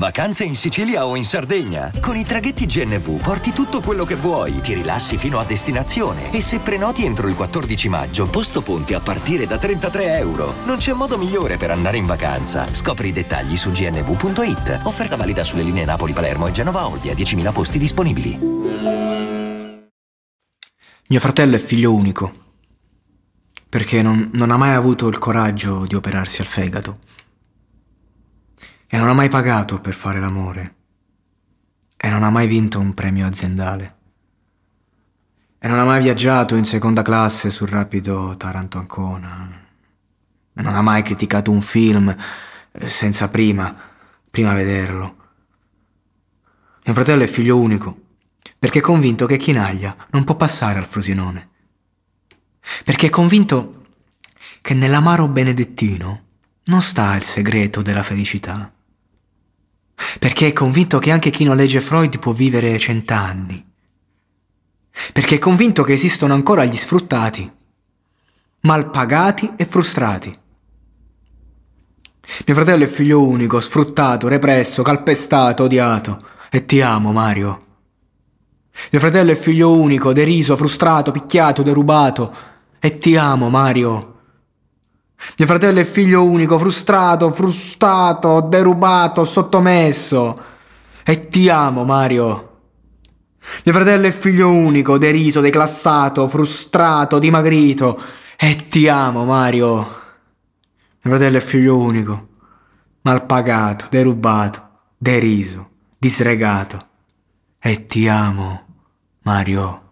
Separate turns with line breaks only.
Vacanze in Sicilia o in Sardegna? Con i traghetti GNV porti tutto quello che vuoi, ti rilassi fino a destinazione e se prenoti entro il 14 maggio, posto ponti a partire da 33 euro. Non c'è modo migliore per andare in vacanza. Scopri i dettagli su gnv.it. Offerta valida sulle linee Napoli-Palermo e Genova-Olbia, 10.000 posti disponibili.
Mio fratello è figlio unico, perché non, non ha mai avuto il coraggio di operarsi al fegato e non ha mai pagato per fare l'amore. E non ha mai vinto un premio aziendale. E non ha mai viaggiato in seconda classe sul rapido Taranto-Ancona e non ha mai criticato un film eh, senza prima, prima vederlo. Mio fratello è figlio unico perché è convinto che Chinaglia non può passare al Frosinone. Perché è convinto che nell'amaro benedettino non sta il segreto della felicità perché è convinto che anche chi non legge Freud può vivere cent'anni, perché è convinto che esistono ancora gli sfruttati, mal pagati e frustrati. Mio fratello è figlio unico, sfruttato, represso, calpestato, odiato. E ti amo, Mario. Mio fratello è figlio unico, deriso, frustrato, picchiato, derubato. E ti amo, Mario. Mio fratello è figlio unico, frustrato, frustato, derubato, sottomesso. E ti amo, Mario. Mio fratello è figlio unico, deriso, declassato, frustrato, dimagrito. E ti amo, Mario. Mio fratello è figlio unico, malpagato, derubato, deriso, disregato. E ti amo, Mario.